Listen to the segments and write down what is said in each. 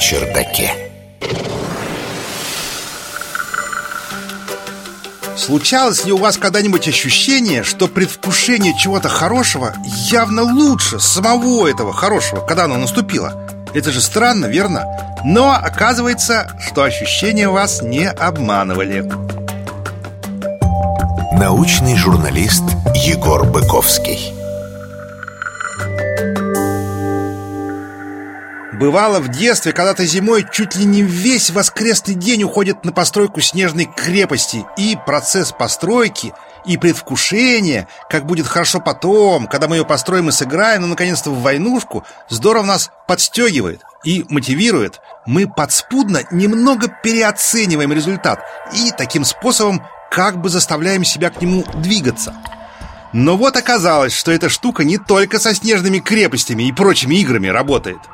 чердаке. Случалось ли у вас когда-нибудь ощущение, что предвкушение чего-то хорошего явно лучше самого этого хорошего, когда оно наступило? Это же странно, верно? Но оказывается, что ощущения вас не обманывали. Научный журналист Егор Быковский. Бывало в детстве, когда-то зимой чуть ли не весь воскресный день уходит на постройку снежной крепости. И процесс постройки, и предвкушение, как будет хорошо потом, когда мы ее построим и сыграем, ну, наконец-то, в войнушку Здорово нас подстегивает и мотивирует. Мы подспудно немного переоцениваем результат И таким способом как бы заставляем себя к нему двигаться. Но вот оказалось, что эта штука не только со снежными крепостями и прочими играми работает –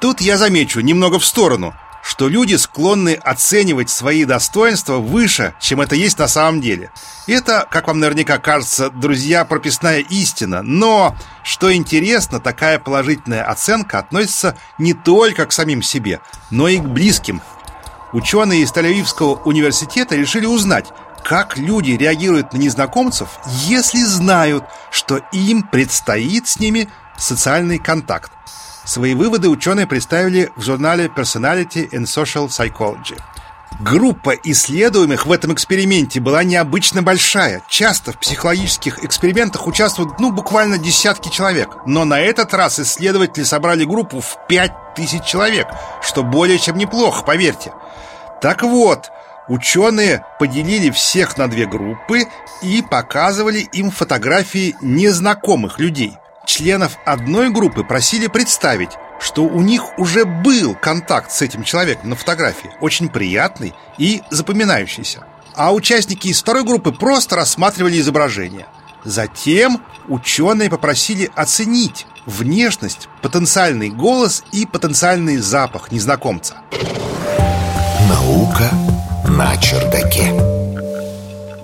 Тут я замечу немного в сторону, что люди склонны оценивать свои достоинства выше, чем это есть на самом деле. Это, как вам наверняка кажется, друзья, прописная истина. Но, что интересно, такая положительная оценка относится не только к самим себе, но и к близким. Ученые из Тель-Авивского университета решили узнать, как люди реагируют на незнакомцев, если знают, что им предстоит с ними социальный контакт. Свои выводы ученые представили в журнале Personality and Social Psychology. Группа исследуемых в этом эксперименте была необычно большая. Часто в психологических экспериментах участвуют, ну, буквально десятки человек. Но на этот раз исследователи собрали группу в 5000 человек, что более чем неплохо, поверьте. Так вот, ученые поделили всех на две группы и показывали им фотографии незнакомых людей – Членов одной группы просили представить, что у них уже был контакт с этим человеком на фотографии, очень приятный и запоминающийся. А участники из второй группы просто рассматривали изображение. Затем ученые попросили оценить внешность, потенциальный голос и потенциальный запах незнакомца. Наука на чердаке.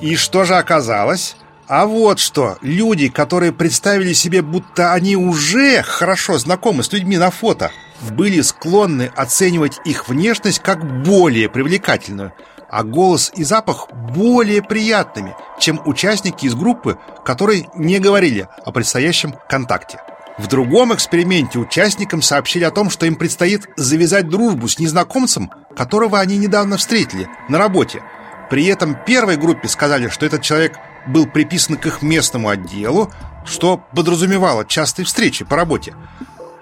И что же оказалось? А вот что, люди, которые представили себе, будто они уже хорошо знакомы с людьми на фото, были склонны оценивать их внешность как более привлекательную, а голос и запах более приятными, чем участники из группы, которые не говорили о предстоящем контакте. В другом эксперименте участникам сообщили о том, что им предстоит завязать дружбу с незнакомцем, которого они недавно встретили на работе. При этом первой группе сказали, что этот человек был приписан к их местному отделу, что подразумевало частые встречи по работе.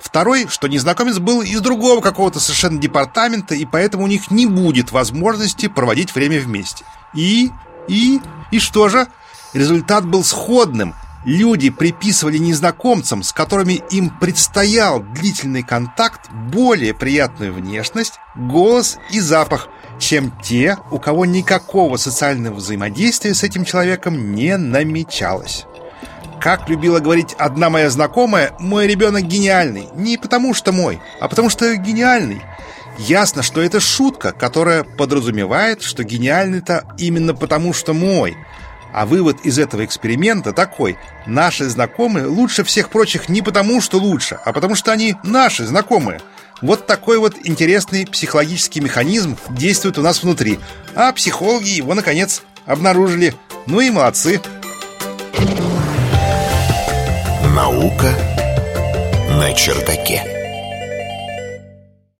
Второй, что незнакомец был из другого какого-то совершенно департамента, и поэтому у них не будет возможности проводить время вместе. И, и, и что же? Результат был сходным. Люди приписывали незнакомцам, с которыми им предстоял длительный контакт, более приятную внешность, голос и запах, чем те, у кого никакого социального взаимодействия с этим человеком не намечалось. Как любила говорить одна моя знакомая, мой ребенок гениальный. Не потому что мой, а потому что гениальный. Ясно, что это шутка, которая подразумевает, что гениальный-то именно потому что мой. А вывод из этого эксперимента такой. Наши знакомые лучше всех прочих не потому, что лучше, а потому что они наши знакомые – вот такой вот интересный психологический механизм действует у нас внутри. А психологи его, наконец, обнаружили. Ну и молодцы. Наука на чердаке.